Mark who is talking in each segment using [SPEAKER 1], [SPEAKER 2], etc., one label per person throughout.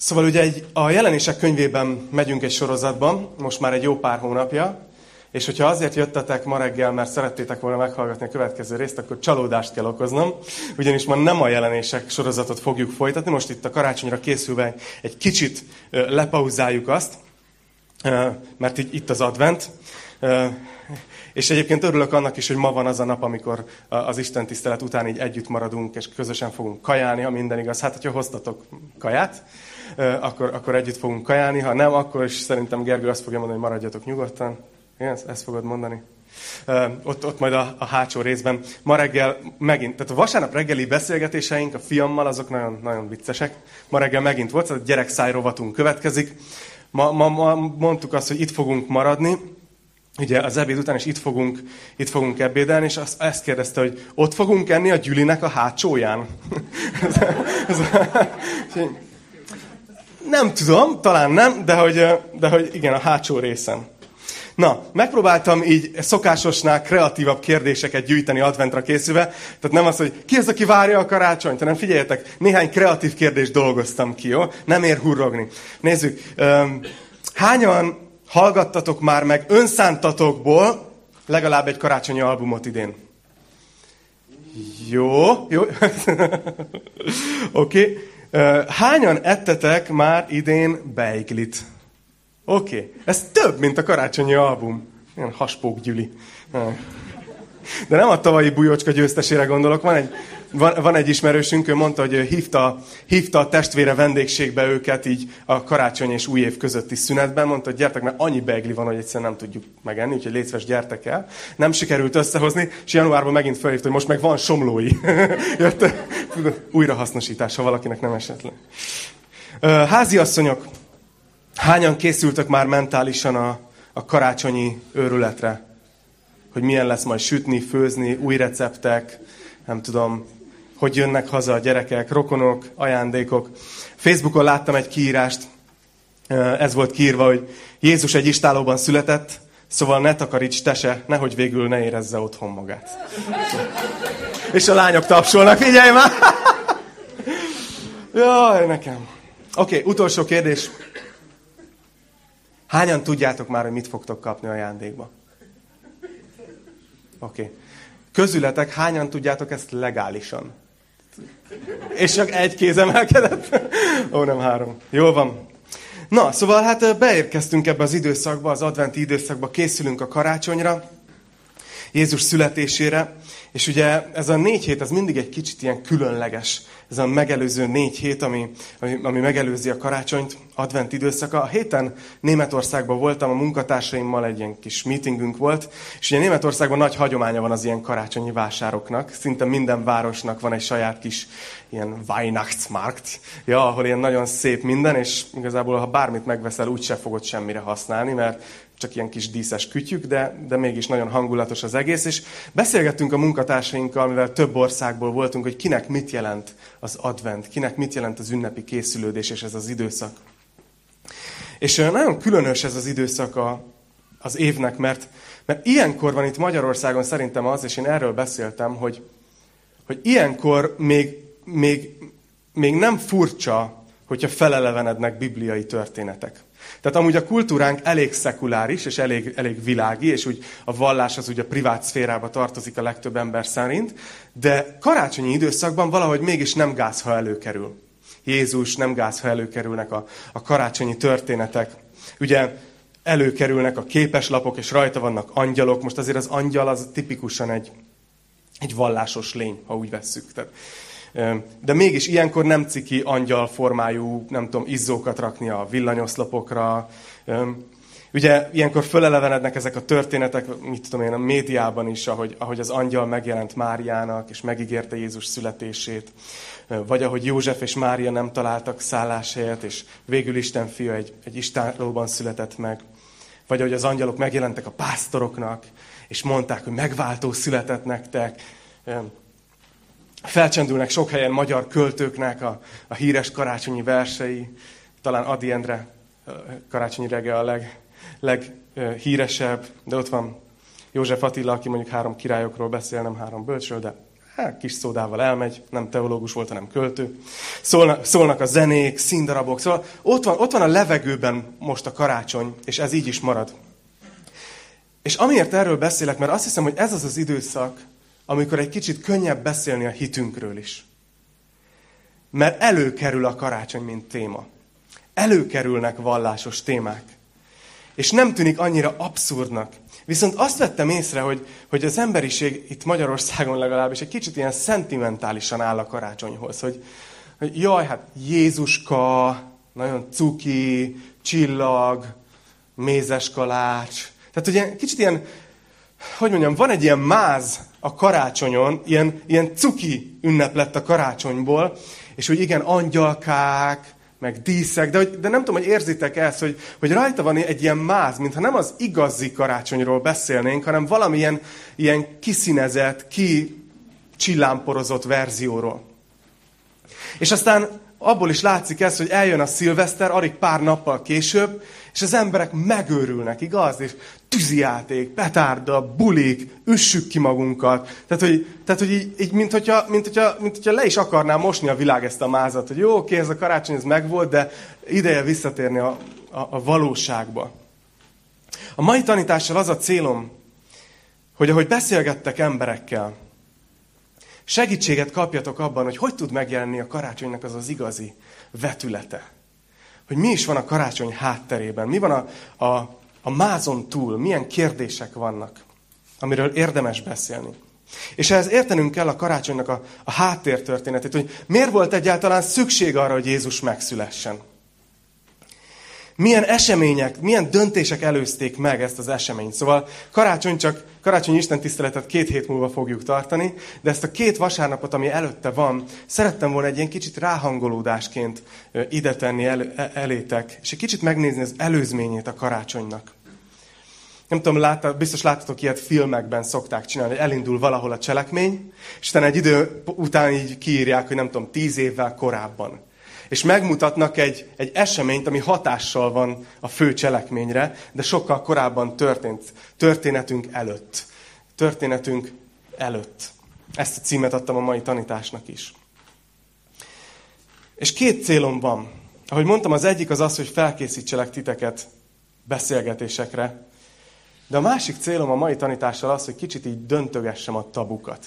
[SPEAKER 1] Szóval ugye egy, a jelenések könyvében megyünk egy sorozatban, most már egy jó pár hónapja, és hogyha azért jöttetek ma reggel, mert szerettétek volna meghallgatni a következő részt, akkor csalódást kell okoznom, ugyanis ma nem a jelenések sorozatot fogjuk folytatni, most itt a karácsonyra készülve egy kicsit lepauzáljuk azt, mert itt az advent, és egyébként örülök annak is, hogy ma van az a nap, amikor az Isten tisztelet után így együtt maradunk, és közösen fogunk kajálni, ha minden igaz. Hát, hogyha hoztatok kaját, akkor, akkor együtt fogunk kajálni. Ha nem, akkor is szerintem Gergő azt fogja mondani, hogy maradjatok nyugodtan. Igen, ezt fogod mondani? ott, ott majd a, a hátsó részben. Ma reggel megint, tehát a vasárnap reggeli beszélgetéseink a fiammal, azok nagyon, nagyon viccesek. Ma reggel megint volt, a gyerekszáj rovatunk következik. Ma, ma, ma mondtuk azt, hogy itt fogunk maradni, ugye az ebéd után is itt fogunk, itt fogunk ebédelni, és azt, ezt kérdezte, hogy ott fogunk enni a Gyülinek a hátsóján. nem tudom, talán nem, de hogy, de hogy igen, a hátsó részen. Na, megpróbáltam így szokásosnál kreatívabb kérdéseket gyűjteni adventra készülve. Tehát nem az, hogy ki az, aki várja a karácsonyt, hanem figyeljetek, néhány kreatív kérdést dolgoztam ki, jó? Nem ér hurrogni. Nézzük, hányan hallgattatok már meg önszántatokból legalább egy karácsonyi albumot idén? Jó, jó. Oké. okay. Hányan ettetek már idén beiglit? Oké, okay. ez több, mint a karácsonyi album. Ilyen haspók gyüli. De nem a tavalyi bujócska győztesére gondolok, van egy, van, van egy ismerősünk, ő mondta, hogy hívta, hívta a testvére vendégségbe őket így a karácsony és új év közötti szünetben, mondta, hogy gyertek, mert annyi begli van, hogy egyszerűen nem tudjuk megenni, úgyhogy létszves gyertek el. Nem sikerült összehozni, és januárban megint felhívta, hogy most meg van somlói. Jött, újrahasznosítás, ha valakinek nem esetlen. Háziasszonyok, hányan készültek már mentálisan a, a karácsonyi őrületre? Hogy milyen lesz majd sütni, főzni, új receptek, nem tudom, hogy jönnek haza a gyerekek, rokonok, ajándékok. Facebookon láttam egy kiírást, ez volt kiírva, hogy Jézus egy istálóban született, szóval ne takaríts te nehogy végül ne érezze otthon magát. És a lányok tapsolnak, figyelj már! Jaj, nekem. Oké, okay, utolsó kérdés. Hányan tudjátok már, hogy mit fogtok kapni ajándékba? Oké. Okay. Közületek hányan tudjátok ezt legálisan? És csak egy kéz emelkedett? Ó, nem három. Jó van. Na, szóval hát beérkeztünk ebbe az időszakba, az adventi időszakba, készülünk a karácsonyra, Jézus születésére, és ugye ez a négy hét, ez mindig egy kicsit ilyen különleges. Ez a megelőző négy hét, ami, ami, ami megelőzi a karácsonyt, advent időszaka. A héten Németországban voltam, a munkatársaimmal egy ilyen kis meetingünk volt, és ugye Németországban nagy hagyománya van az ilyen karácsonyi vásároknak. Szinte minden városnak van egy saját kis ilyen Weihnachtsmarkt, ja, ahol ilyen nagyon szép minden, és igazából ha bármit megveszel, úgyse fogod semmire használni, mert csak ilyen kis díszes kütyük, de, de mégis nagyon hangulatos az egész. És beszélgettünk a munkatársainkkal, mivel több országból voltunk, hogy kinek mit jelent az advent, kinek mit jelent az ünnepi készülődés és ez az időszak. És nagyon különös ez az időszak a, az évnek, mert, mert ilyenkor van itt Magyarországon szerintem az, és én erről beszéltem, hogy, hogy ilyenkor még, még, még nem furcsa, hogyha felelevenednek bibliai történetek. Tehát amúgy a kultúránk elég szekuláris, és elég, elég világi, és úgy a vallás az úgy a privát szférába tartozik a legtöbb ember szerint, de karácsonyi időszakban valahogy mégis nem gáz, ha előkerül. Jézus nem gáz, ha előkerülnek a, a karácsonyi történetek. Ugye előkerülnek a képeslapok, és rajta vannak angyalok. Most azért az angyal az tipikusan egy, egy vallásos lény, ha úgy vesszük. Tehát de mégis ilyenkor nem ciki angyal formájú, nem tudom, izzókat rakni a villanyoszlopokra. Ugye ilyenkor fölelevenednek ezek a történetek, mit tudom én, a médiában is, ahogy, ahogy az angyal megjelent Máriának, és megígérte Jézus születését. Vagy ahogy József és Mária nem találtak szálláshelyet, és végül Isten fia egy, egy istálóban született meg. Vagy ahogy az angyalok megjelentek a pásztoroknak, és mondták, hogy megváltó született nektek Felcsendülnek sok helyen magyar költőknek a, a híres karácsonyi versei. Talán Adi Endre karácsonyi reggel a leg, leghíresebb, de ott van József Attila, aki mondjuk három királyokról beszél, nem három bölcsről, de hát kis szódával elmegy, nem teológus volt, hanem költő. Szólnak, szólnak a zenék, színdarabok, szóval ott van, ott van a levegőben most a karácsony, és ez így is marad. És amiért erről beszélek, mert azt hiszem, hogy ez az az időszak, amikor egy kicsit könnyebb beszélni a hitünkről is. Mert előkerül a karácsony, mint téma. Előkerülnek vallásos témák. És nem tűnik annyira abszurdnak. Viszont azt vettem észre, hogy, hogy az emberiség itt Magyarországon legalábbis egy kicsit ilyen szentimentálisan áll a karácsonyhoz. Hogy, hogy jaj, hát Jézuska, nagyon cuki, csillag, mézes kalács. Tehát, hogy kicsit ilyen, hogy mondjam, van egy ilyen máz a karácsonyon, ilyen, ilyen cuki ünnep lett a karácsonyból, és hogy igen, angyalkák, meg díszek, de, de nem tudom, hogy érzitek ezt, hogy, hogy rajta van egy ilyen máz, mintha nem az igazi karácsonyról beszélnénk, hanem valamilyen ilyen kiszínezett, ki csillámporozott verzióról. És aztán abból is látszik ez, hogy eljön a szilveszter, alig pár nappal később, és az emberek megőrülnek, igaz? És tűzijáték, petárda, bulik, üssük ki magunkat. Tehát, hogy, tehát, hogy így, így mint, hogyha, mint, hogyha, mint hogyha le is akarná mosni a világ ezt a mázat, hogy jó, oké, ez a karácsony, ez megvolt, de ideje visszatérni a, a, a valóságba. A mai tanítással az a célom, hogy ahogy beszélgettek emberekkel, segítséget kapjatok abban, hogy hogy tud megjelenni a karácsonynak az az igazi vetülete. Hogy mi is van a karácsony hátterében, mi van a, a, a mázon túl, milyen kérdések vannak, amiről érdemes beszélni. És ehhez értenünk kell a karácsonynak a, a háttértörténetét, hogy miért volt egyáltalán szükség arra, hogy Jézus megszülessen. Milyen események, milyen döntések előzték meg ezt az eseményt. Szóval karácsony csak, karácsony Isten tiszteletet két hét múlva fogjuk tartani, de ezt a két vasárnapot, ami előtte van, szerettem volna egy ilyen kicsit ráhangolódásként ide tenni el, e, elétek, és egy kicsit megnézni az előzményét a karácsonynak. Nem tudom, látta, biztos láttatok ilyet filmekben szokták csinálni, hogy elindul valahol a cselekmény, és utána egy idő után így kiírják, hogy nem tudom, tíz évvel korábban. És megmutatnak egy, egy eseményt, ami hatással van a fő cselekményre, de sokkal korábban történt. Történetünk előtt. Történetünk előtt. Ezt a címet adtam a mai tanításnak is. És két célom van. Ahogy mondtam, az egyik az az, hogy felkészítselek titeket beszélgetésekre, de a másik célom a mai tanítással az, hogy kicsit így döntögessem a tabukat.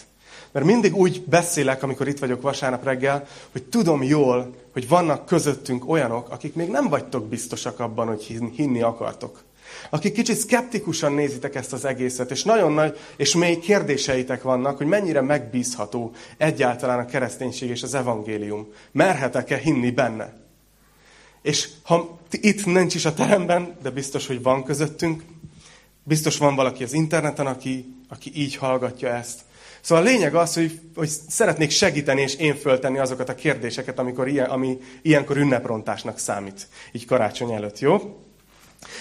[SPEAKER 1] Mert mindig úgy beszélek, amikor itt vagyok vasárnap reggel, hogy tudom jól, hogy vannak közöttünk olyanok, akik még nem vagytok biztosak abban, hogy hinni akartok. Akik kicsit szkeptikusan nézitek ezt az egészet, és nagyon nagy és mély kérdéseitek vannak, hogy mennyire megbízható egyáltalán a kereszténység és az evangélium. Merhetek-e hinni benne? És ha itt nincs is a teremben, de biztos, hogy van közöttünk, biztos van valaki az interneten, aki, aki így hallgatja ezt, Szóval a lényeg az, hogy, hogy szeretnék segíteni és én föltenni azokat a kérdéseket, amikor ilyen, ami ilyenkor ünneprontásnak számít, így karácsony előtt, jó?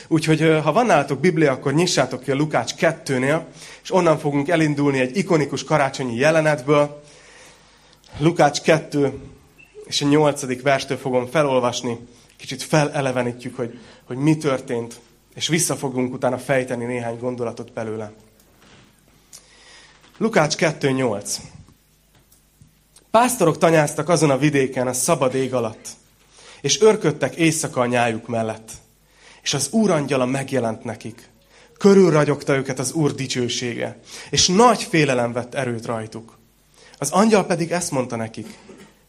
[SPEAKER 1] Úgyhogy ha van nálatok Biblia, akkor nyissátok ki a Lukács 2-nél, és onnan fogunk elindulni egy ikonikus karácsonyi jelenetből. Lukács 2, és a 8. verstől fogom felolvasni, kicsit felelevenítjük, hogy, hogy mi történt, és vissza fogunk utána fejteni néhány gondolatot belőle. Lukács 2.8. Pásztorok tanyáztak azon a vidéken a szabad ég alatt, és örködtek éjszaka a nyájuk mellett. És az Úr angyala megjelent nekik. Körülragyogta őket az Úr dicsősége, és nagy félelem vett erőt rajtuk. Az angyal pedig ezt mondta nekik,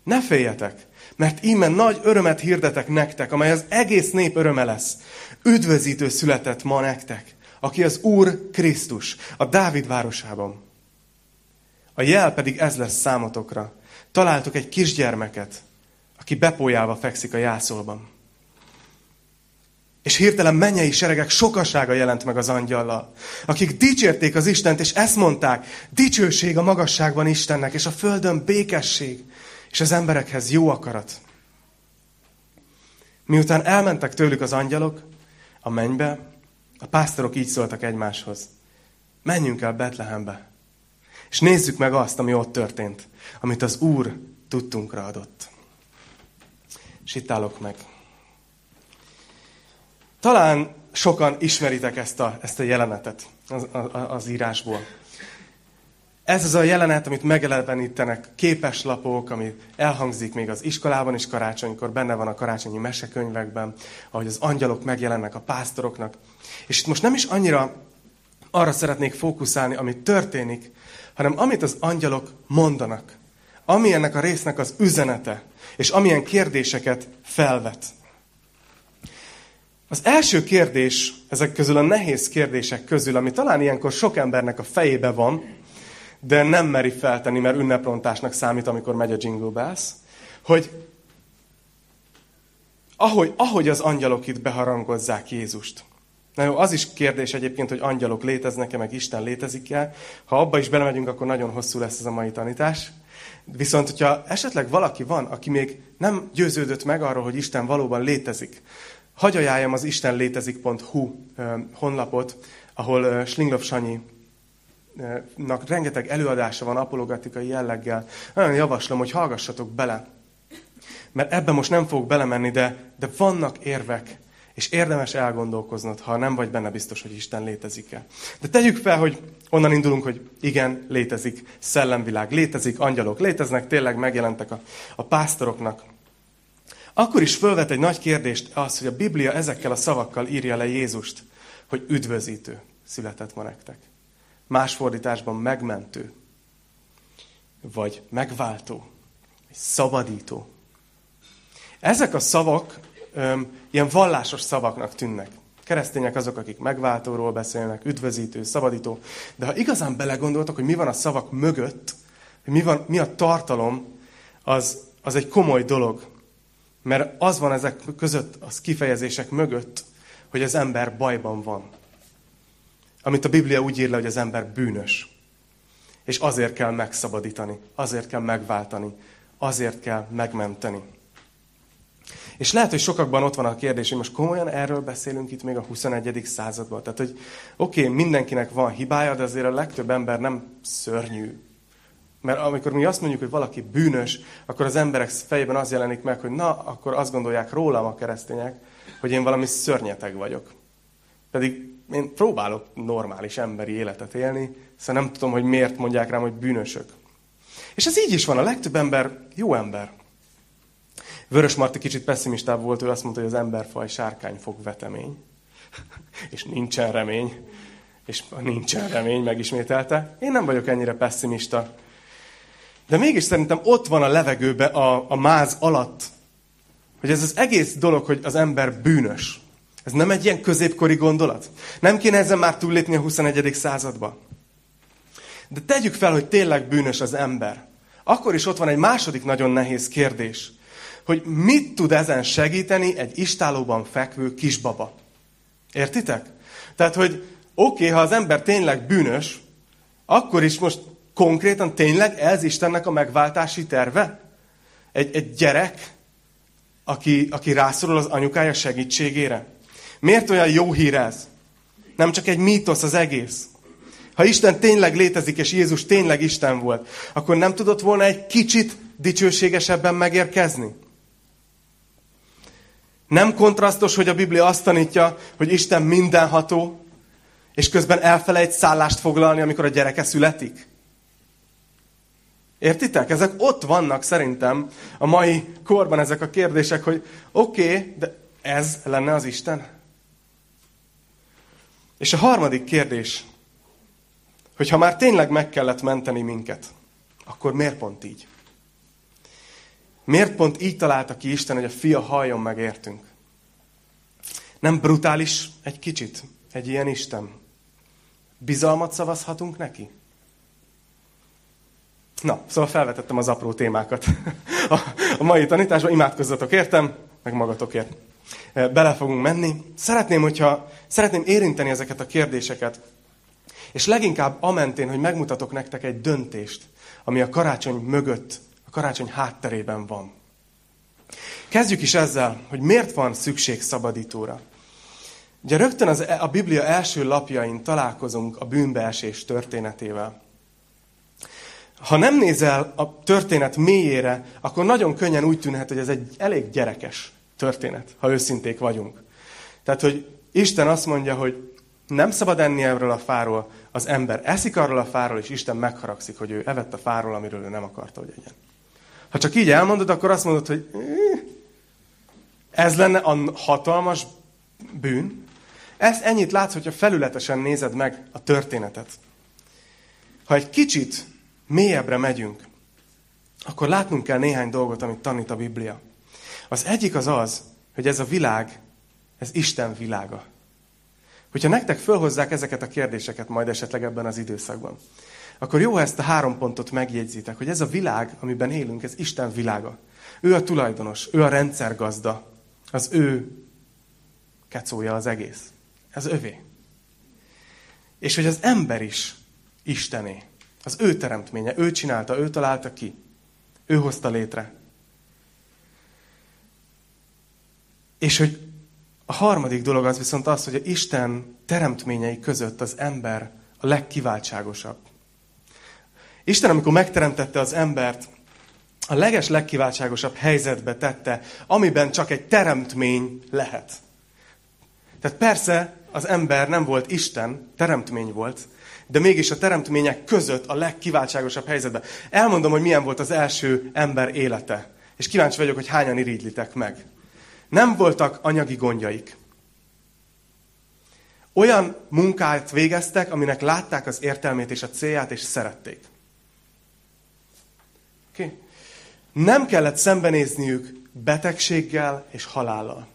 [SPEAKER 1] ne féljetek, mert íme nagy örömet hirdetek nektek, amely az egész nép öröme lesz. Üdvözítő született ma nektek, aki az Úr Krisztus, a Dávid városában. A jel pedig ez lesz számotokra. Találtok egy kisgyermeket, aki bepójálva fekszik a jászolban. És hirtelen mennyei seregek sokasága jelent meg az angyallal, akik dicsérték az Istent, és ezt mondták, dicsőség a magasságban Istennek, és a földön békesség, és az emberekhez jó akarat. Miután elmentek tőlük az angyalok a mennybe, a pásztorok így szóltak egymáshoz. Menjünk el Betlehembe, és nézzük meg azt, ami ott történt, amit az Úr tudtunkra adott. És itt állok meg. Talán sokan ismeritek ezt a, ezt a jelenetet az, az, írásból. Ez az a jelenet, amit megelevenítenek képeslapok, ami elhangzik még az iskolában is karácsonykor, benne van a karácsonyi mesekönyvekben, ahogy az angyalok megjelennek a pásztoroknak. És itt most nem is annyira arra szeretnék fókuszálni, amit történik, hanem amit az angyalok mondanak. Ami ennek a résznek az üzenete, és amilyen kérdéseket felvet. Az első kérdés ezek közül a nehéz kérdések közül, ami talán ilyenkor sok embernek a fejébe van, de nem meri feltenni, mert ünneprontásnak számít, amikor megy a Jingle Bells, hogy ahogy, ahogy az angyalok itt beharangozzák Jézust. Na jó, az is kérdés egyébként, hogy angyalok léteznek-e, meg Isten létezik-e. Ha abba is belemegyünk, akkor nagyon hosszú lesz ez a mai tanítás. Viszont, hogyha esetleg valaki van, aki még nem győződött meg arról, hogy Isten valóban létezik, hagy ajánljam az istenlétezik.hu honlapot, ahol Slinglov Sanyi nak rengeteg előadása van apologetikai jelleggel. Nagyon javaslom, hogy hallgassatok bele. Mert ebben most nem fogok belemenni, de, de vannak érvek, és érdemes elgondolkoznod, ha nem vagy benne biztos, hogy Isten létezik-e. De tegyük fel, hogy onnan indulunk, hogy igen, létezik, szellemvilág létezik, angyalok léteznek, tényleg megjelentek a, a pásztoroknak. Akkor is fölvet egy nagy kérdést az, hogy a Biblia ezekkel a szavakkal írja le Jézust, hogy üdvözítő született ma nektek. Más fordításban megmentő, vagy megváltó, szabadító. Ezek a szavak öm, ilyen vallásos szavaknak tűnnek. Keresztények azok, akik megváltóról beszélnek, üdvözítő, szabadító. De ha igazán belegondoltak, hogy mi van a szavak mögött, hogy mi, van, mi a tartalom, az, az egy komoly dolog. Mert az van ezek között, az kifejezések mögött, hogy az ember bajban van. Amit a Biblia úgy ír le, hogy az ember bűnös. És azért kell megszabadítani, azért kell megváltani, azért kell megmenteni. És lehet, hogy sokakban ott van a kérdés, hogy most komolyan erről beszélünk itt még a 21. században. Tehát, hogy oké, okay, mindenkinek van hibája, de azért a legtöbb ember nem szörnyű. Mert amikor mi azt mondjuk, hogy valaki bűnös, akkor az emberek fejében az jelenik meg, hogy na, akkor azt gondolják rólam a keresztények, hogy én valami szörnyeteg vagyok. Pedig én próbálok normális emberi életet élni, szóval nem tudom, hogy miért mondják rám, hogy bűnösök. És ez így is van, a legtöbb ember jó ember. Vörös Marti kicsit pessimistább volt, ő azt mondta, hogy az emberfaj sárkány fog vetemény. és nincsen remény. És nincsen remény, megismételte. Én nem vagyok ennyire pessimista. De mégis szerintem ott van a levegőbe, a, a máz alatt, hogy ez az egész dolog, hogy az ember bűnös. Ez nem egy ilyen középkori gondolat? Nem kéne ezen már túllépni a 21. századba? De tegyük fel, hogy tényleg bűnös az ember. Akkor is ott van egy második nagyon nehéz kérdés, hogy mit tud ezen segíteni egy istálóban fekvő kisbaba. Értitek? Tehát, hogy oké, okay, ha az ember tényleg bűnös, akkor is most konkrétan tényleg ez Istennek a megváltási terve? Egy, egy gyerek, aki, aki rászorul az anyukája segítségére? Miért olyan jó hír ez? Nem csak egy mítosz az egész. Ha Isten tényleg létezik, és Jézus tényleg Isten volt, akkor nem tudott volna egy kicsit dicsőségesebben megérkezni? Nem kontrasztos, hogy a Biblia azt tanítja, hogy Isten mindenható, és közben elfelejt szállást foglalni, amikor a gyereke születik? Értitek? Ezek ott vannak szerintem a mai korban ezek a kérdések, hogy oké, okay, de ez lenne az Isten? És a harmadik kérdés, hogy ha már tényleg meg kellett menteni minket, akkor miért pont így? Miért pont így találta ki Isten, hogy a fia halljon meg értünk? Nem brutális egy kicsit egy ilyen Isten? Bizalmat szavazhatunk neki? Na, szóval felvetettem az apró témákat. A, mai tanításban imádkozzatok értem, meg magatokért. Eh, bele fogunk menni. Szeretném, hogyha, szeretném érinteni ezeket a kérdéseket, és leginkább amentén, hogy megmutatok nektek egy döntést, ami a karácsony mögött, karácsony hátterében van. Kezdjük is ezzel, hogy miért van szükség szabadítóra. Ugye rögtön az, e, a Biblia első lapjain találkozunk a bűnbeesés történetével. Ha nem nézel a történet mélyére, akkor nagyon könnyen úgy tűnhet, hogy ez egy elég gyerekes történet, ha őszinték vagyunk. Tehát, hogy Isten azt mondja, hogy nem szabad enni erről a fáról, az ember eszik arról a fáról, és Isten megharagszik, hogy ő evett a fáról, amiről ő nem akarta, hogy egyen. Ha csak így elmondod, akkor azt mondod, hogy ez lenne a hatalmas bűn. Ez ennyit látsz, hogyha felületesen nézed meg a történetet. Ha egy kicsit mélyebbre megyünk, akkor látnunk kell néhány dolgot, amit tanít a Biblia. Az egyik az az, hogy ez a világ, ez Isten világa. Hogyha nektek fölhozzák ezeket a kérdéseket majd esetleg ebben az időszakban, akkor jó, ha ezt a három pontot megjegyzitek, hogy ez a világ, amiben élünk, ez Isten világa. Ő a tulajdonos, ő a rendszergazda, az ő kecója az egész. Ez övé. És hogy az ember is Istené. Az ő teremtménye, ő csinálta, ő találta ki. Ő hozta létre. És hogy a harmadik dolog az viszont az, hogy a Isten teremtményei között az ember a legkiváltságosabb. Isten, amikor megteremtette az embert, a leges legkiváltságosabb helyzetbe tette, amiben csak egy teremtmény lehet. Tehát persze az ember nem volt Isten, teremtmény volt, de mégis a teremtmények között a legkiváltságosabb helyzetben. Elmondom, hogy milyen volt az első ember élete. És kíváncsi vagyok, hogy hányan irigylitek meg. Nem voltak anyagi gondjaik. Olyan munkát végeztek, aminek látták az értelmét és a célját, és szerették. Okay. Nem kellett szembenézniük betegséggel és halállal.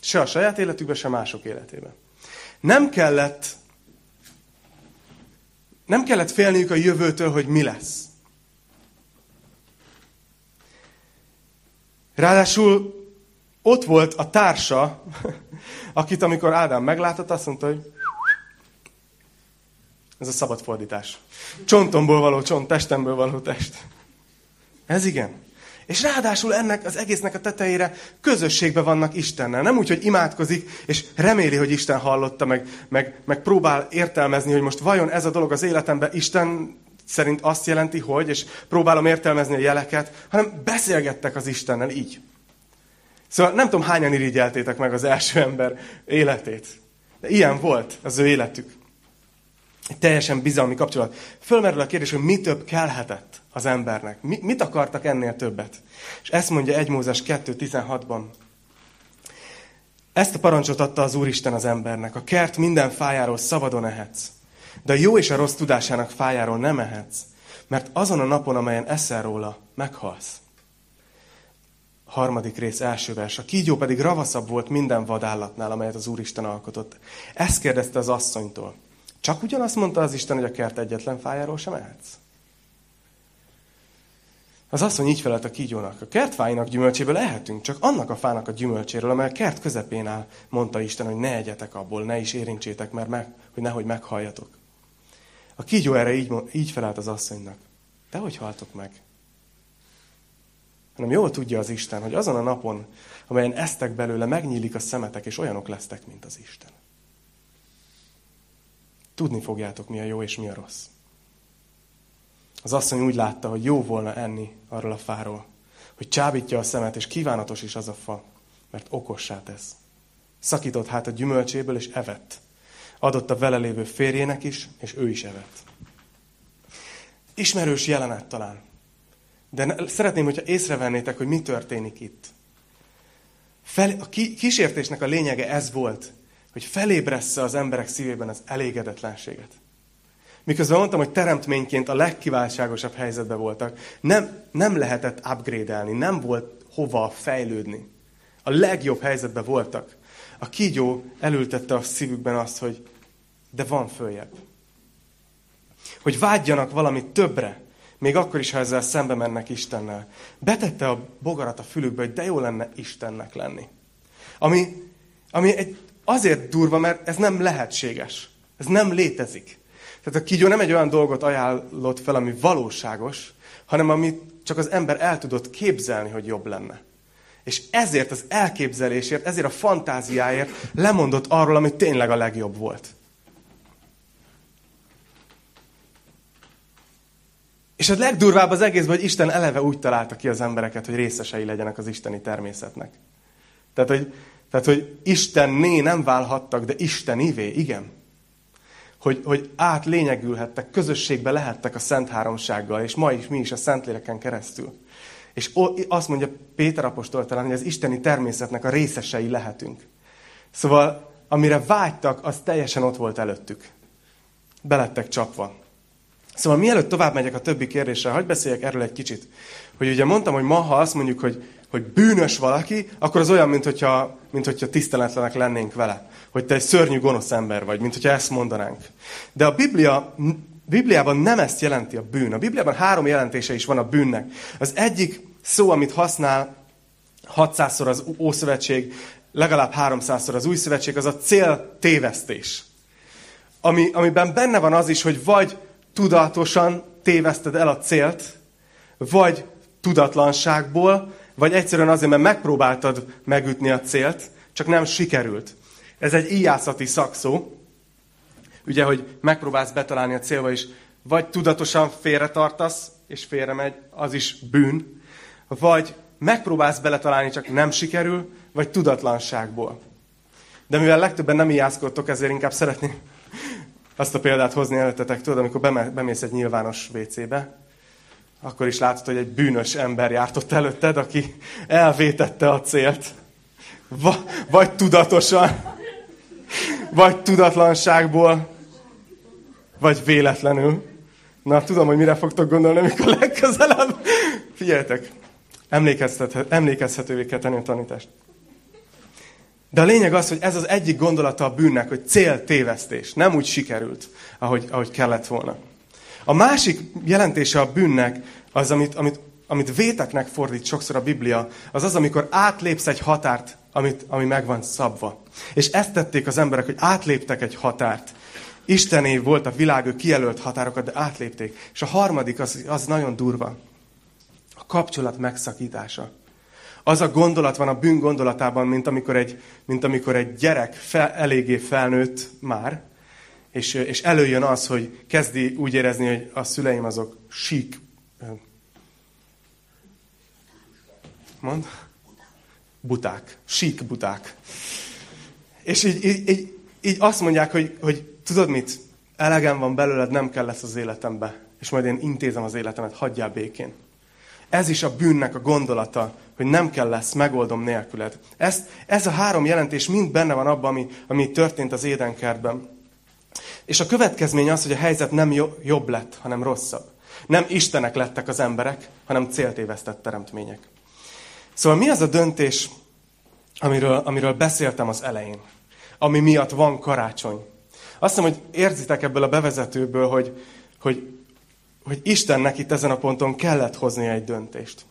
[SPEAKER 1] Se a saját életükben, se mások életében. Nem kellett, nem kellett félniük a jövőtől, hogy mi lesz. Ráadásul ott volt a társa, akit amikor Ádám meglátott, azt mondta, hogy ez a szabad fordítás. Csontomból való csont, testemből való test. Ez igen. És ráadásul ennek az egésznek a tetejére közösségben vannak Istennel. Nem úgy, hogy imádkozik, és reméli, hogy Isten hallotta, meg, meg, meg próbál értelmezni, hogy most vajon ez a dolog az életemben Isten szerint azt jelenti, hogy, és próbálom értelmezni a jeleket, hanem beszélgettek az Istennel így. Szóval nem tudom, hányan irigyeltétek meg az első ember életét. De ilyen volt az ő életük. Egy teljesen bizalmi kapcsolat. Fölmerül a kérdés, hogy mi több kellhetett az embernek. Mi, mit akartak ennél többet? És ezt mondja 1 Mózes 2.16-ban. Ezt a parancsot adta az Úristen az embernek. A kert minden fájáról szabadon ehetsz. De a jó és a rossz tudásának fájáról nem ehetsz, mert azon a napon, amelyen eszel róla, meghalsz. Harmadik rész első vers. A kígyó pedig ravaszabb volt minden vadállatnál, amelyet az Úristen alkotott. Ezt kérdezte az asszonytól. Csak ugyanazt mondta az Isten, hogy a kert egyetlen fájáról sem ehetsz? Az asszony így felelt a kígyónak. A kertfáinak gyümölcséből ehetünk, csak annak a fának a gyümölcséről, amely a kert közepén áll, mondta Isten, hogy ne egyetek abból, ne is érintsétek, mert meg, hogy nehogy meghalljatok. A kígyó erre így, így felelt az asszonynak. De hogy haltok meg? Hanem jól tudja az Isten, hogy azon a napon, amelyen eztek belőle, megnyílik a szemetek, és olyanok lesztek, mint az Isten. Tudni fogjátok, mi a jó és mi a rossz. Az asszony úgy látta, hogy jó volna enni arról a fáról, hogy csábítja a szemet, és kívánatos is az a fa, mert okossá tesz. Szakított hát a gyümölcséből, és evett. Adott a vele lévő férjének is, és ő is evett. Ismerős jelenet talán. De szeretném, hogyha észrevennétek, hogy mi történik itt. Fel, a kísértésnek a lényege ez volt, hogy felébressze az emberek szívében az elégedetlenséget. Miközben mondtam, hogy teremtményként a legkiváltságosabb helyzetben voltak, nem, nem lehetett upgrade nem volt hova fejlődni. A legjobb helyzetben voltak. A kígyó elültette a szívükben azt, hogy de van följebb. Hogy vágyjanak valami többre, még akkor is, ha ezzel szembe mennek Istennel. Betette a bogarat a fülükbe, hogy de jó lenne Istennek lenni. Ami, ami egy, azért durva, mert ez nem lehetséges. Ez nem létezik. Tehát a kígyó nem egy olyan dolgot ajánlott fel, ami valóságos, hanem amit csak az ember el tudott képzelni, hogy jobb lenne. És ezért az elképzelésért, ezért a fantáziáért lemondott arról, ami tényleg a legjobb volt. És a legdurvább az egészben, hogy Isten eleve úgy találta ki az embereket, hogy részesei legyenek az isteni természetnek. Tehát, hogy Tehát, hogy Istenné nem válhattak, de Istenivé, igen. Hogy, hogy átlényegülhettek, közösségbe lehettek a Szent Háromsággal, és ma is mi is a Szentléleken keresztül. És azt mondja Péter apostol talán, hogy az isteni természetnek a részesei lehetünk. Szóval, amire vágytak, az teljesen ott volt előttük. Belettek csapva. Szóval mielőtt tovább megyek a többi kérdésre, hagyd beszéljek erről egy kicsit. Hogy ugye mondtam, hogy ma, ha azt mondjuk, hogy, hogy bűnös valaki, akkor az olyan, mint hogyha, mint hogyha tiszteletlenek lennénk vele. Hogy te egy szörnyű, gonosz ember vagy, mint hogyha ezt mondanánk. De a Biblia, Bibliában nem ezt jelenti a bűn. A Bibliában három jelentése is van a bűnnek. Az egyik szó, amit használ 600-szor az Ószövetség, legalább 300-szor az Új Szövetség, az a cél tévesztés. Ami, amiben benne van az is, hogy vagy tudatosan téveszted el a célt, vagy tudatlanságból, vagy egyszerűen azért, mert megpróbáltad megütni a célt, csak nem sikerült. Ez egy íjászati szakszó, ugye, hogy megpróbálsz betalálni a célba is, vagy tudatosan félretartasz, és félremegy, az is bűn, vagy megpróbálsz beletalálni, csak nem sikerül, vagy tudatlanságból. De mivel legtöbben nem ijászkodtok, ezért inkább szeretném azt a példát hozni előttetek, tudod, amikor bemész egy nyilvános WC-be, akkor is látod, hogy egy bűnös ember járt ott előtted, aki elvétette a célt. Va, vagy tudatosan, vagy tudatlanságból, vagy véletlenül. Na, tudom, hogy mire fogtok gondolni, amikor legközelebb. Figyeljetek, emlékezhetővé kell tenni a tanítást. De a lényeg az, hogy ez az egyik gondolata a bűnnek, hogy céltévesztés. Nem úgy sikerült, ahogy, ahogy kellett volna. A másik jelentése a bűnnek, az, amit, amit, amit véteknek fordít sokszor a Biblia, az az, amikor átlépsz egy határt, amit, ami meg van szabva. És ezt tették az emberek, hogy átléptek egy határt. Istené volt a világ, ő kijelölt határokat, de átlépték. És a harmadik, az, az nagyon durva. A kapcsolat megszakítása. Az a gondolat van a bűn gondolatában, mint amikor egy, mint amikor egy gyerek fel, eléggé felnőtt már, és, és előjön az, hogy kezdi úgy érezni, hogy a szüleim azok sík. Mond? Buták. Sík buták. És így, így, így, így azt mondják, hogy, hogy tudod mit? Elegem van belőled, nem kell lesz az életembe. És majd én intézem az életemet, hagyjál békén. Ez is a bűnnek a gondolata, hogy nem kell lesz, megoldom nélküled. Ez, ez a három jelentés mind benne van abban, ami, ami történt az édenkertben. És a következmény az, hogy a helyzet nem jobb lett, hanem rosszabb. Nem istenek lettek az emberek, hanem céltévesztett teremtmények. Szóval mi az a döntés, amiről, amiről beszéltem az elején? Ami miatt van karácsony. Azt hiszem, hogy érzitek ebből a bevezetőből, hogy, hogy, hogy Istennek itt ezen a ponton kellett hoznia egy döntést.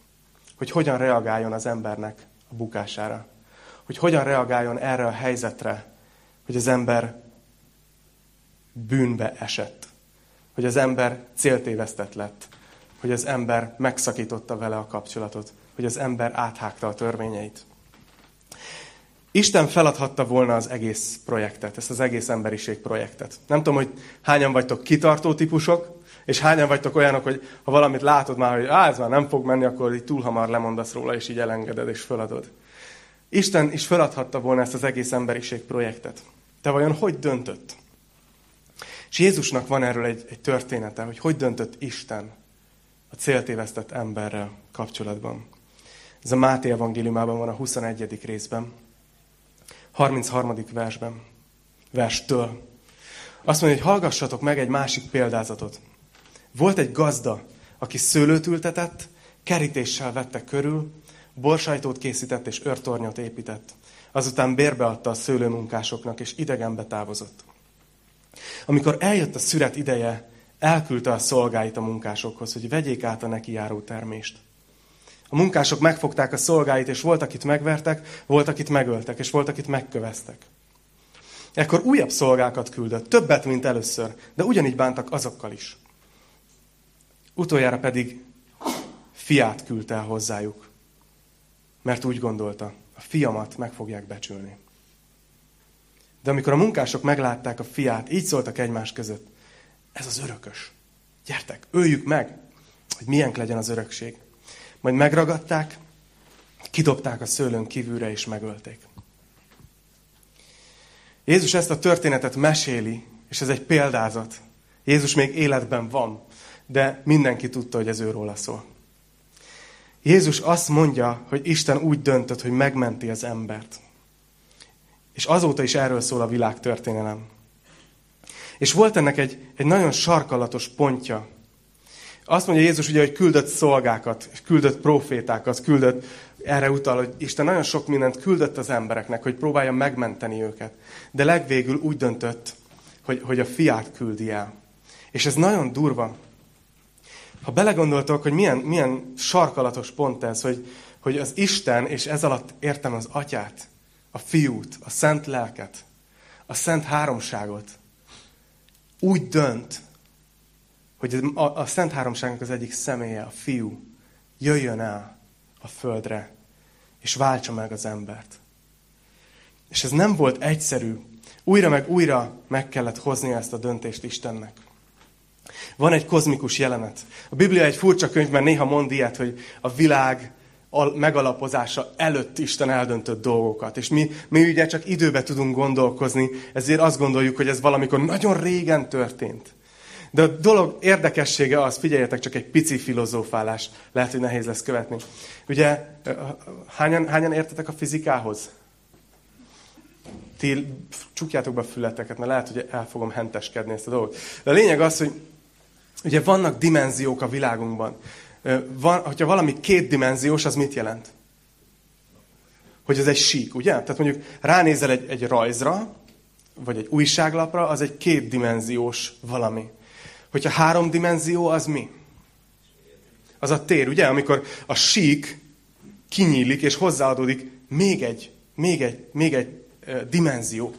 [SPEAKER 1] Hogy hogyan reagáljon az embernek a bukására. Hogy hogyan reagáljon erre a helyzetre, hogy az ember bűnbe esett. Hogy az ember céltévesztett lett. Hogy az ember megszakította vele a kapcsolatot. Hogy az ember áthágta a törvényeit. Isten feladhatta volna az egész projektet, ezt az egész emberiség projektet. Nem tudom, hogy hányan vagytok kitartó típusok, és hányan vagytok olyanok, hogy ha valamit látod már, hogy á, ez már nem fog menni, akkor így túl hamar lemondasz róla, és így elengeded, és feladod. Isten is feladhatta volna ezt az egész emberiség projektet. Te vajon hogy döntött? És Jézusnak van erről egy, egy története, hogy hogy döntött Isten a céltévesztett emberrel kapcsolatban. Ez a Máté evangéliumában van a 21. részben, 33. versben, verstől. Azt mondja, hogy hallgassatok meg egy másik példázatot. Volt egy gazda, aki szőlőt ültetett, kerítéssel vette körül, borsajtót készített és őrtornyot épített. Azután bérbeadta a szőlőmunkásoknak, és idegenbe távozott. Amikor eljött a szüret ideje, elküldte a szolgáit a munkásokhoz, hogy vegyék át a neki járó termést. A munkások megfogták a szolgáit, és volt, akit megvertek, volt, akit megöltek, és volt, akit megköveztek. Ekkor újabb szolgákat küldött, többet, mint először, de ugyanígy bántak azokkal is. Utoljára pedig fiát küldte el hozzájuk, mert úgy gondolta, a fiamat meg fogják becsülni. De amikor a munkások meglátták a fiát, így szóltak egymás között, ez az örökös. Gyertek, öljük meg, hogy milyen legyen az örökség. Majd megragadták, kidobták a szőlőn kívülre és megölték. Jézus ezt a történetet meséli, és ez egy példázat. Jézus még életben van, de mindenki tudta, hogy ez őróla szól. Jézus azt mondja, hogy Isten úgy döntött, hogy megmenti az embert. És azóta is erről szól a világ történelem. És volt ennek egy, egy nagyon sarkalatos pontja. Azt mondja Jézus ugye, hogy küldött szolgákat, küldött profétákat, küldött, erre utal, hogy Isten nagyon sok mindent küldött az embereknek, hogy próbálja megmenteni őket. De legvégül úgy döntött, hogy, hogy a fiát küldi el. És ez nagyon durva. Ha belegondoltok, hogy milyen, milyen sarkalatos pont ez, hogy, hogy az Isten, és ez alatt értem az atyát, a fiút, a szent lelket, a szent háromságot, úgy dönt, hogy a, a Szent Háromságnak az egyik személye, a fiú, jöjjön el a földre, és váltsa meg az embert. És ez nem volt egyszerű. Újra meg újra meg kellett hozni ezt a döntést Istennek. Van egy kozmikus jelenet. A Biblia egy furcsa könyv, mert néha mond ilyet, hogy a világ megalapozása előtt Isten eldöntött dolgokat. És mi, mi ugye csak időbe tudunk gondolkozni, ezért azt gondoljuk, hogy ez valamikor nagyon régen történt. De a dolog érdekessége az, figyeljetek, csak egy pici filozófálás, lehet, hogy nehéz lesz követni. Ugye, hányan, hányan értetek a fizikához? Ti csukjátok be a fületeket, mert lehet, hogy el fogom henteskedni ezt a dolgot. De a lényeg az, hogy ugye vannak dimenziók a világunkban. Van, hogyha valami kétdimenziós, az mit jelent? Hogy ez egy sík, ugye? Tehát mondjuk ránézel egy, egy rajzra, vagy egy újságlapra, az egy kétdimenziós valami. Hogyha három dimenzió, az mi? Az a tér, ugye? Amikor a sík kinyílik, és hozzáadódik még egy, még egy, még egy dimenzió.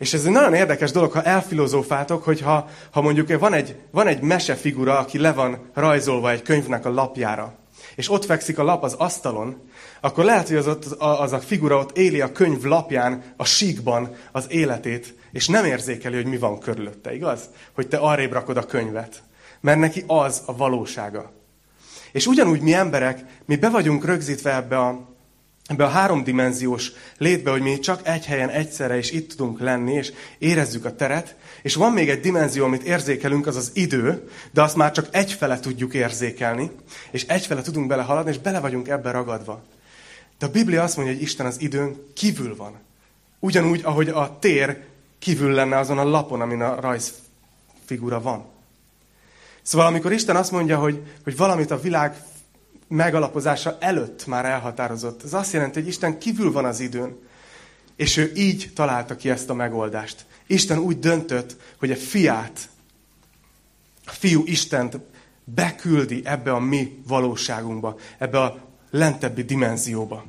[SPEAKER 1] És ez egy nagyon érdekes dolog, ha elfilozófáltok, hogy ha, ha mondjuk van egy, van egy mesefigura, aki le van rajzolva egy könyvnek a lapjára, és ott fekszik a lap az asztalon, akkor lehet, hogy az, ott, az a figura ott éli a könyv lapján, a síkban az életét, és nem érzékeli, hogy mi van körülötte, igaz? Hogy te arrébb rakod a könyvet. Mert neki az a valósága. És ugyanúgy mi emberek, mi be vagyunk rögzítve ebbe a, ebbe a háromdimenziós létbe, hogy mi csak egy helyen egyszerre is itt tudunk lenni, és érezzük a teret, és van még egy dimenzió, amit érzékelünk, az az idő, de azt már csak egyfele tudjuk érzékelni, és egyfele tudunk bele haladni, és bele vagyunk ebbe ragadva. De a Biblia azt mondja, hogy Isten az időn kívül van. Ugyanúgy, ahogy a tér kívül lenne azon a lapon, amin a rajzfigura van. Szóval amikor Isten azt mondja, hogy, hogy valamit a világ megalapozása előtt már elhatározott, az azt jelenti, hogy Isten kívül van az időn, és ő így találta ki ezt a megoldást. Isten úgy döntött, hogy a fiát, a fiú Istent beküldi ebbe a mi valóságunkba, ebbe a lentebbi dimenzióba.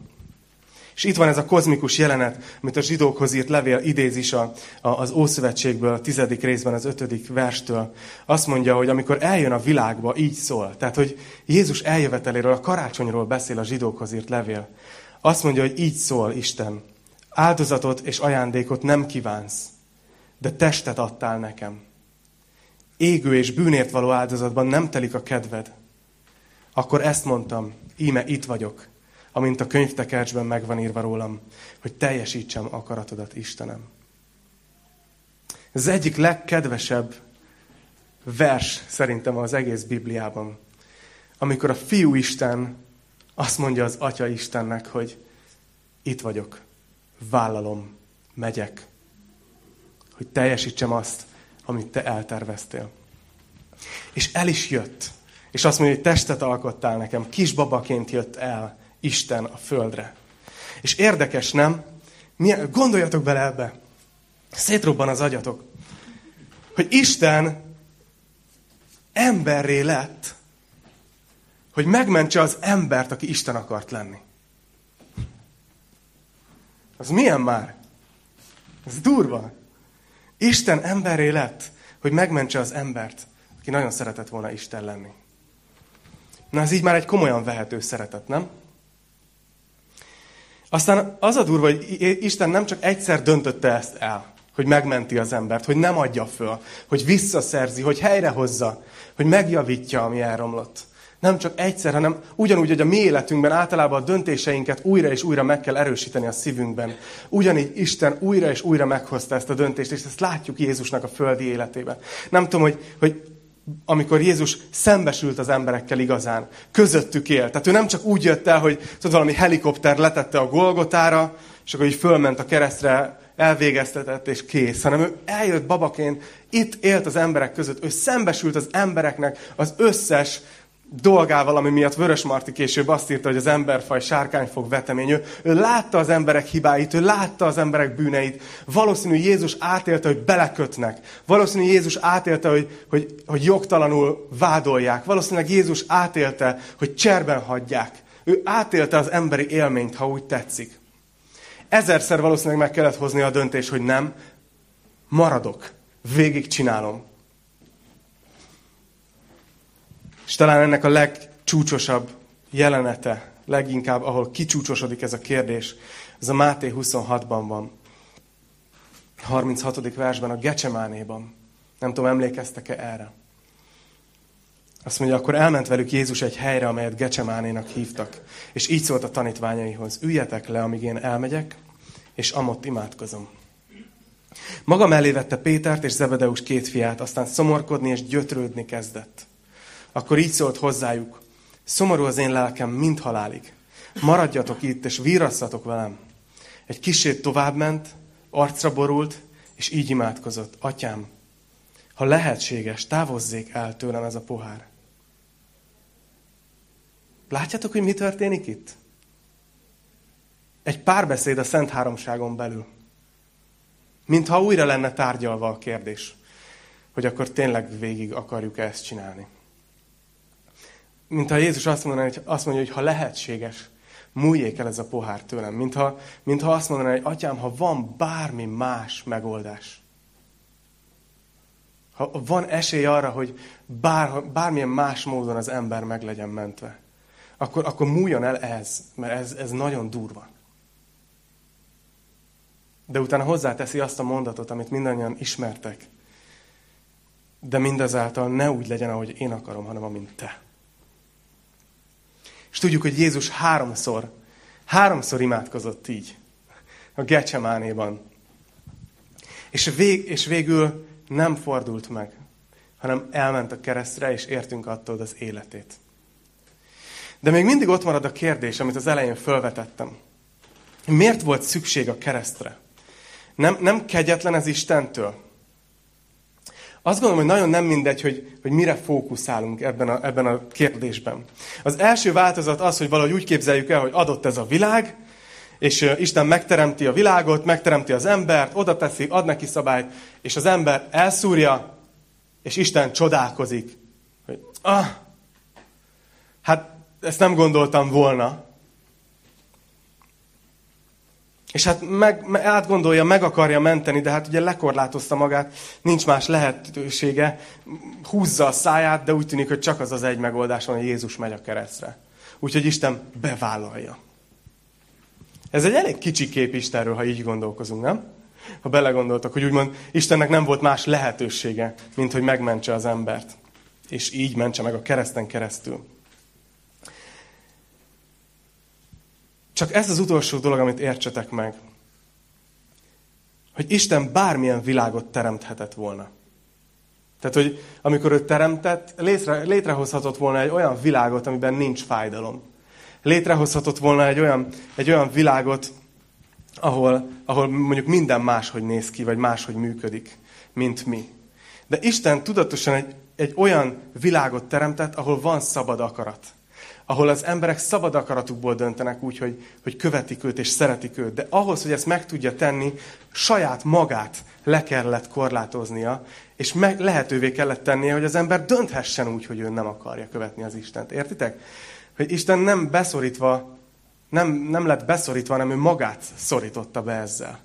[SPEAKER 1] És itt van ez a kozmikus jelenet, amit a zsidókhoz írt levél idéz is a, a, az Ószövetségből, a tizedik részben, az ötödik verstől. Azt mondja, hogy amikor eljön a világba, így szól. Tehát, hogy Jézus eljöveteléről, a karácsonyról beszél a zsidókhoz írt levél. Azt mondja, hogy így szól Isten. Áldozatot és ajándékot nem kívánsz, de testet adtál nekem. Égő és bűnért való áldozatban nem telik a kedved. Akkor ezt mondtam, íme itt vagyok, amint a könyvtekercsben megvan írva rólam, hogy teljesítsem akaratodat, Istenem. Ez egyik legkedvesebb vers szerintem az egész Bibliában, amikor a Fiú Isten azt mondja az Atya Istennek, hogy itt vagyok, vállalom, megyek, hogy teljesítsem azt, amit te elterveztél. És el is jött. És azt mondja, hogy testet alkottál nekem, kisbabaként jött el, Isten a földre. És érdekes, nem? Milyen, gondoljatok bele ebbe. Szétrobban az agyatok. Hogy Isten emberré lett, hogy megmentse az embert, aki Isten akart lenni. Az milyen már? Ez durva. Isten emberré lett, hogy megmentse az embert, aki nagyon szeretett volna Isten lenni. Na ez így már egy komolyan vehető szeretet, nem? Aztán az a durva, hogy Isten nem csak egyszer döntötte ezt el, hogy megmenti az embert, hogy nem adja föl, hogy visszaszerzi, hogy helyrehozza, hogy megjavítja, ami elromlott. Nem csak egyszer, hanem ugyanúgy, hogy a mi életünkben általában a döntéseinket újra és újra meg kell erősíteni a szívünkben. Ugyanígy Isten újra és újra meghozta ezt a döntést, és ezt látjuk Jézusnak a földi életében. Nem tudom, hogy, hogy amikor Jézus szembesült az emberekkel igazán, közöttük élt. Tehát ő nem csak úgy jött el, hogy tudod, valami helikopter letette a Golgotára, és akkor így fölment a keresztre, elvégeztetett és kész, hanem ő eljött babaként, itt élt az emberek között, ő szembesült az embereknek az összes dolgával, ami miatt Vörös Marti később azt írta, hogy az emberfaj sárkány fog vetemény. Ő, ő látta az emberek hibáit, ő látta az emberek bűneit. Valószínű Jézus átélte, hogy belekötnek. Valószínű Jézus átélte, hogy, hogy, hogy jogtalanul vádolják. Valószínűleg Jézus átélte, hogy cserben hagyják. Ő átélte az emberi élményt, ha úgy tetszik. Ezerszer valószínűleg meg kellett hozni a döntés, hogy nem, maradok, végig És talán ennek a legcsúcsosabb jelenete, leginkább, ahol kicsúcsosodik ez a kérdés, ez a Máté 26-ban van. 36. versben, a Gecsemánéban. Nem tudom, emlékeztek-e erre? Azt mondja, akkor elment velük Jézus egy helyre, amelyet Gecsemánénak hívtak. És így szólt a tanítványaihoz, üljetek le, amíg én elmegyek, és amott imádkozom. Maga mellé vette Pétert és Zebedeus két fiát, aztán szomorkodni és gyötrődni kezdett. Akkor így szólt hozzájuk, szomorú az én lelkem, mind halálig. Maradjatok itt, és vírasszatok velem. Egy kisét továbbment, arcra borult, és így imádkozott. Atyám, ha lehetséges, távozzék el tőlem ez a pohár. Látjátok, hogy mi történik itt? Egy párbeszéd a Szent Háromságon belül. Mintha újra lenne tárgyalva a kérdés, hogy akkor tényleg végig akarjuk ezt csinálni. Mintha Jézus azt mondaná, hogy, azt mondja, hogy ha lehetséges, múljék el ez a pohár tőlem. Mintha, mintha azt mondaná, hogy atyám, ha van bármi más megoldás, ha van esély arra, hogy bár, bármilyen más módon az ember meg legyen mentve, akkor, akkor múljon el ez, mert ez, ez nagyon durva. De utána hozzáteszi azt a mondatot, amit mindannyian ismertek. De mindazáltal ne úgy legyen, ahogy én akarom, hanem amint te. És tudjuk, hogy Jézus háromszor, háromszor imádkozott így. A Gecsemánéban. És, vég, és végül nem fordult meg, hanem elment a keresztre, és értünk attól az életét. De még mindig ott marad a kérdés, amit az elején felvetettem. Miért volt szükség a keresztre? Nem, nem kegyetlen ez Istentől? Azt gondolom, hogy nagyon nem mindegy, hogy, hogy mire fókuszálunk ebben a, ebben a kérdésben. Az első változat az, hogy valahogy úgy képzeljük el, hogy adott ez a világ, és Isten megteremti a világot, megteremti az embert, oda teszi, ad neki szabályt, és az ember elszúrja, és Isten csodálkozik, hogy ah, hát ezt nem gondoltam volna, és hát meg, átgondolja, meg akarja menteni, de hát ugye lekorlátozta magát, nincs más lehetősége, húzza a száját, de úgy tűnik, hogy csak az az egy megoldás van, hogy Jézus megy a keresztre. Úgyhogy Isten bevállalja. Ez egy elég kicsi kép Istenről, ha így gondolkozunk, nem? Ha belegondoltak, hogy úgymond Istennek nem volt más lehetősége, mint hogy megmentse az embert. És így mentse meg a kereszten keresztül. Csak ez az utolsó dolog, amit értsetek meg. Hogy Isten bármilyen világot teremthetett volna. Tehát, hogy amikor ő teremtett, létre, létrehozhatott volna egy olyan világot, amiben nincs fájdalom. Létrehozhatott volna egy olyan, egy olyan világot, ahol, ahol mondjuk minden máshogy néz ki, vagy máshogy működik, mint mi. De Isten tudatosan egy, egy olyan világot teremtett, ahol van szabad akarat ahol az emberek szabad akaratukból döntenek úgy, hogy, hogy követik őt és szeretik őt. De ahhoz, hogy ezt meg tudja tenni, saját magát le kellett korlátoznia, és meg lehetővé kellett tennie, hogy az ember dönthessen úgy, hogy ő nem akarja követni az Istent. Értitek? Hogy Isten nem beszorítva, nem, nem lett beszorítva, hanem ő magát szorította be ezzel.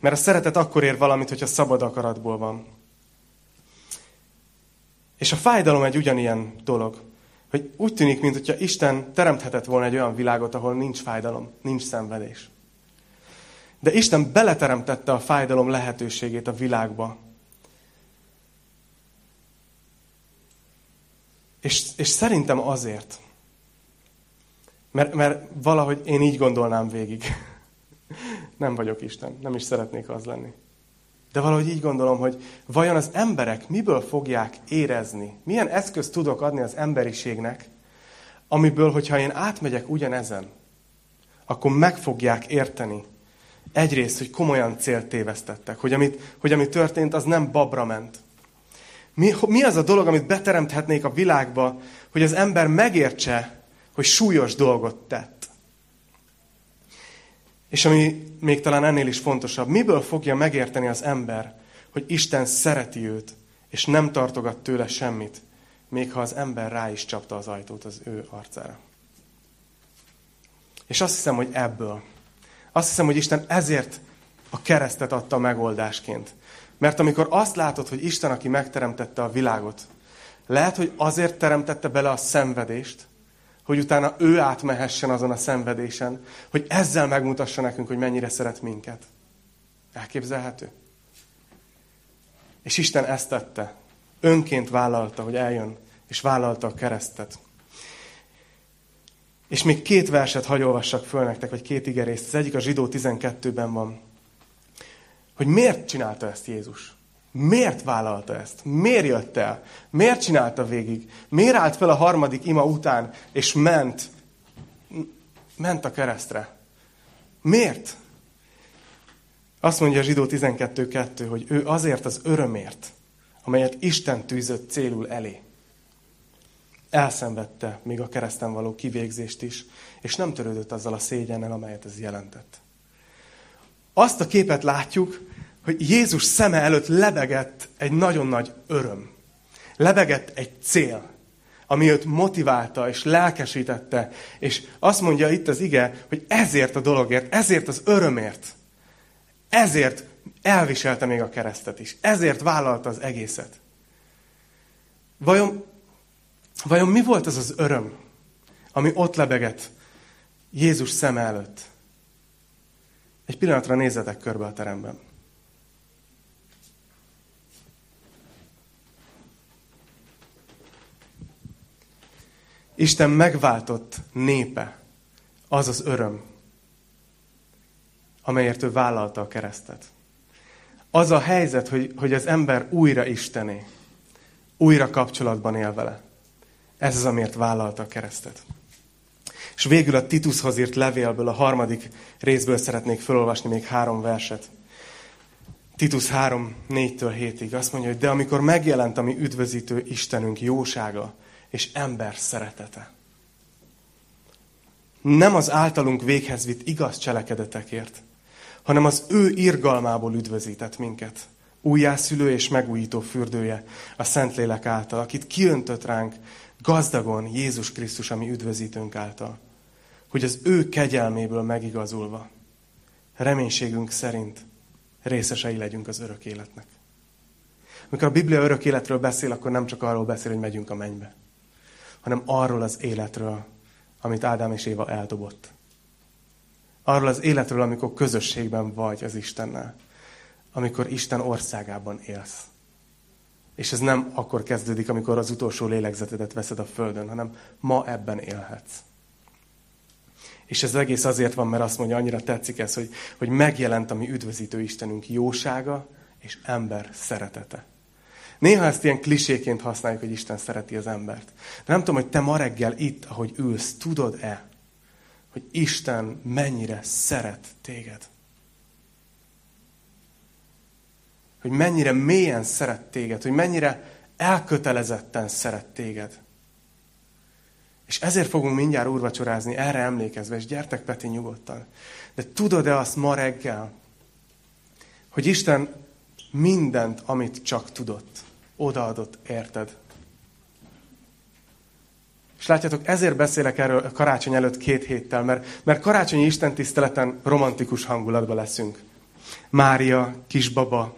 [SPEAKER 1] Mert a szeretet akkor ér valamit, hogyha szabad akaratból van. És a fájdalom egy ugyanilyen dolog hogy úgy tűnik, mintha Isten teremthetett volna egy olyan világot, ahol nincs fájdalom, nincs szenvedés. De Isten beleteremtette a fájdalom lehetőségét a világba. És, és szerintem azért, mert, mert valahogy én így gondolnám végig. Nem vagyok Isten, nem is szeretnék az lenni. De valahogy így gondolom, hogy vajon az emberek miből fogják érezni, milyen eszközt tudok adni az emberiségnek, amiből, hogyha én átmegyek ugyanezen, akkor meg fogják érteni egyrészt, hogy komolyan célt tévesztettek, hogy amit, hogy ami történt, az nem babra ment. Mi, mi az a dolog, amit beteremthetnék a világba, hogy az ember megértse, hogy súlyos dolgot tett. És ami még talán ennél is fontosabb, miből fogja megérteni az ember, hogy Isten szereti őt, és nem tartogat tőle semmit, még ha az ember rá is csapta az ajtót az ő arcára. És azt hiszem, hogy ebből. Azt hiszem, hogy Isten ezért a keresztet adta megoldásként. Mert amikor azt látod, hogy Isten, aki megteremtette a világot, lehet, hogy azért teremtette bele a szenvedést, hogy utána ő átmehessen azon a szenvedésen, hogy ezzel megmutassa nekünk, hogy mennyire szeret minket. Elképzelhető? És Isten ezt tette. Önként vállalta, hogy eljön, és vállalta a keresztet. És még két verset hagy olvassak föl nektek, vagy két igerészt. Az egyik a zsidó 12-ben van. Hogy miért csinálta ezt Jézus? Miért vállalta ezt? Miért jött el? Miért csinálta végig? Miért állt fel a harmadik ima után, és ment? Ment a keresztre. Miért? Azt mondja a zsidó 12.2, hogy ő azért az örömért, amelyet Isten tűzött célul elé. Elszenvedte még a kereszten való kivégzést is, és nem törődött azzal a szégyennel, amelyet ez jelentett. Azt a képet látjuk, hogy Jézus szeme előtt lebegett egy nagyon nagy öröm. Lebegett egy cél, ami őt motiválta és lelkesítette. És azt mondja itt az ige, hogy ezért a dologért, ezért az örömért, ezért elviselte még a keresztet is. Ezért vállalta az egészet. Vajon, vajon mi volt az az öröm, ami ott lebegett Jézus szeme előtt? Egy pillanatra nézzetek körbe a teremben. Isten megváltott népe, az az öröm, amelyért ő vállalta a keresztet. Az a helyzet, hogy, hogy az ember újra Istené, újra kapcsolatban él vele. Ez az, amiért vállalta a keresztet. És végül a Titushoz írt levélből, a harmadik részből szeretnék felolvasni még három verset. Titus 3, 4-től 7-ig azt mondja, hogy de amikor megjelent a mi üdvözítő Istenünk jósága, és ember szeretete. Nem az általunk véghez vitt igaz cselekedetekért, hanem az ő irgalmából üdvözített minket. Újjászülő és megújító fürdője a Szentlélek által, akit kiöntött ránk gazdagon Jézus Krisztus, ami üdvözítőnk által. Hogy az ő kegyelméből megigazulva, reménységünk szerint részesei legyünk az örök életnek. Amikor a Biblia örök életről beszél, akkor nem csak arról beszél, hogy megyünk a mennybe hanem arról az életről, amit Ádám és Éva eldobott. Arról az életről, amikor közösségben vagy az Istennel. Amikor Isten országában élsz. És ez nem akkor kezdődik, amikor az utolsó lélegzetedet veszed a földön, hanem ma ebben élhetsz. És ez egész azért van, mert azt mondja, annyira tetszik ez, hogy, hogy megjelent a mi üdvözítő Istenünk jósága és ember szeretete. Néha ezt ilyen kliséként használjuk, hogy Isten szereti az embert. De nem tudom, hogy te ma reggel itt, ahogy ülsz, tudod-e, hogy Isten mennyire szeret téged? Hogy mennyire mélyen szeret téged, hogy mennyire elkötelezetten szeret téged. És ezért fogunk mindjárt úrvacsorázni, erre emlékezve, és gyertek Peti nyugodtan. De tudod-e azt ma reggel, hogy Isten mindent, amit csak tudott, odaadott, érted? És látjátok, ezért beszélek erről karácsony előtt két héttel, mert, mert karácsonyi Isten tiszteleten romantikus hangulatban leszünk. Mária, kisbaba.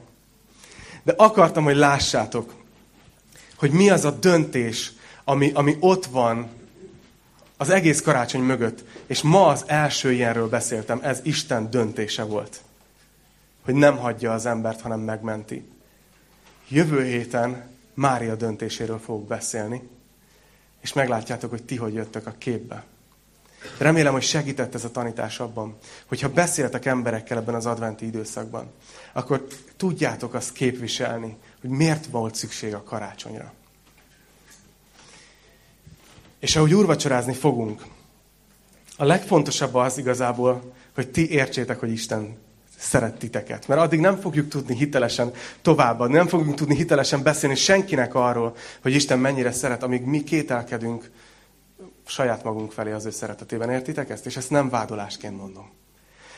[SPEAKER 1] De akartam, hogy lássátok, hogy mi az a döntés, ami, ami ott van az egész karácsony mögött. És ma az első ilyenről beszéltem, ez Isten döntése volt. Hogy nem hagyja az embert, hanem megmenti. Jövő héten Mária döntéséről fogok beszélni. és meglátjátok, hogy ti hogy jöttök a képbe. Remélem, hogy segített ez a tanítás abban, hogyha beszéltek emberekkel ebben az adventi időszakban, akkor tudjátok azt képviselni, hogy miért volt szükség a karácsonyra. És ahogy úrvacsorázni fogunk, a legfontosabb az igazából, hogy ti értsétek, hogy Isten szeret titeket. Mert addig nem fogjuk tudni hitelesen továbbadni, nem fogjuk tudni hitelesen beszélni senkinek arról, hogy Isten mennyire szeret, amíg mi kételkedünk saját magunk felé az ő szeretetében. Értitek ezt? És ezt nem vádolásként mondom.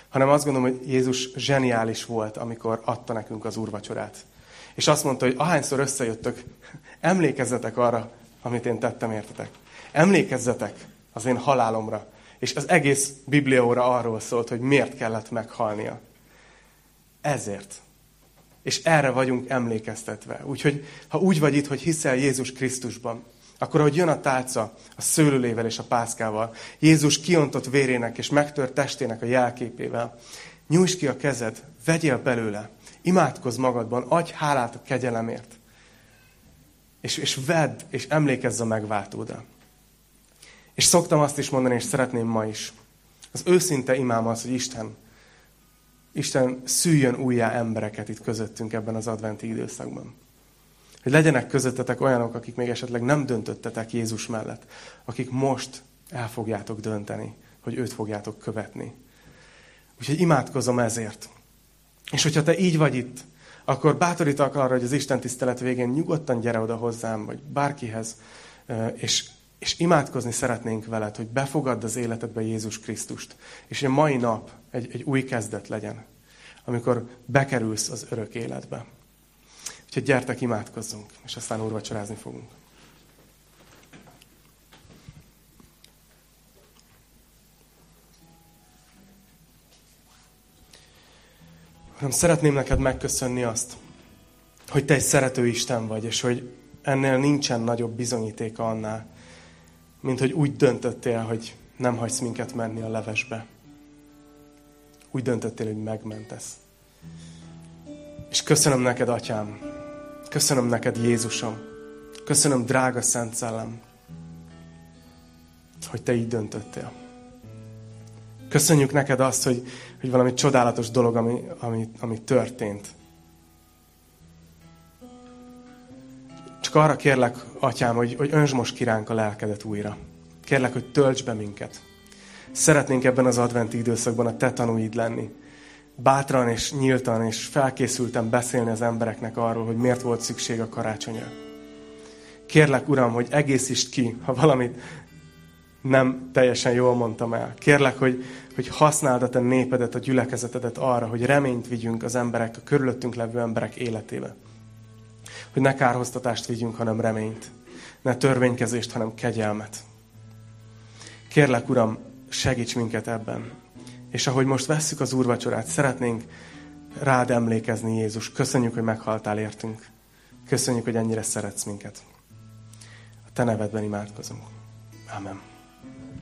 [SPEAKER 1] Hanem azt gondolom, hogy Jézus zseniális volt, amikor adta nekünk az úrvacsorát. És azt mondta, hogy ahányszor összejöttök, emlékezzetek arra, amit én tettem, értetek. Emlékezzetek az én halálomra. És az egész Biblióra arról szólt, hogy miért kellett meghalnia. Ezért. És erre vagyunk emlékeztetve. Úgyhogy, ha úgy vagy itt, hogy hiszel Jézus Krisztusban, akkor, ahogy jön a tálca a szőlőlével és a pászkával, Jézus kiontott vérének és megtört testének a jelképével, nyújts ki a kezed, vegyél belőle, imádkozz magadban, adj hálát a kegyelemért, és, és vedd, és emlékezz a megváltódra. És szoktam azt is mondani, és szeretném ma is. Az őszinte imám az, hogy Isten, Isten szüljön újjá embereket itt közöttünk ebben az adventi időszakban. Hogy legyenek közöttetek olyanok, akik még esetleg nem döntöttetek Jézus mellett, akik most el fogjátok dönteni, hogy őt fogjátok követni. Úgyhogy imádkozom ezért. És hogyha te így vagy itt, akkor bátorítok arra, hogy az Isten tisztelet végén nyugodtan gyere oda hozzám, vagy bárkihez, és, és imádkozni szeretnénk veled, hogy befogadd az életedbe Jézus Krisztust. És a mai nap egy, egy új kezdet legyen, amikor bekerülsz az örök életbe. Úgyhogy gyertek, imádkozzunk, és aztán úrvacsorázni fogunk. Uram, szeretném neked megköszönni azt, hogy te egy szerető Isten vagy, és hogy ennél nincsen nagyobb bizonyítéka annál, mint hogy úgy döntöttél, hogy nem hagysz minket menni a levesbe. Úgy döntöttél, hogy megmentesz. És köszönöm neked, Atyám, köszönöm neked, Jézusom, köszönöm, drága Szent Szellem, hogy te így döntöttél. Köszönjük neked azt, hogy, hogy valami csodálatos dolog, ami, ami, ami történt. Csak arra kérlek, atyám, hogy, hogy önts most kiránk a lelkedet újra. Kérlek, hogy tölts be minket. Szeretnénk ebben az adventi időszakban a te tanúid lenni. Bátran és nyíltan és felkészültem beszélni az embereknek arról, hogy miért volt szükség a karácsonyra. Kérlek, Uram, hogy egészítsd ki, ha valamit nem teljesen jól mondtam el. Kérlek, hogy, hogy használd a te népedet, a gyülekezetedet arra, hogy reményt vigyünk az emberek, a körülöttünk levő emberek életébe. Hogy ne kárhoztatást vigyünk, hanem reményt. Ne törvénykezést, hanem kegyelmet. Kérlek, Uram, segíts minket ebben. És ahogy most vesszük az úrvacsorát, szeretnénk rád emlékezni, Jézus. Köszönjük, hogy meghaltál értünk. Köszönjük, hogy ennyire szeretsz minket. A te nevedben imádkozunk. Amen.